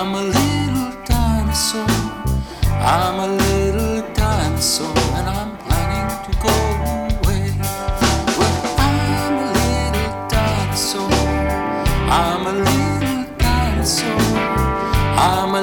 I'm a little dinosaur. I'm a little dinosaur, and I'm planning to go away. Well, I'm a little dinosaur. I'm a little dinosaur. I'm a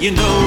you know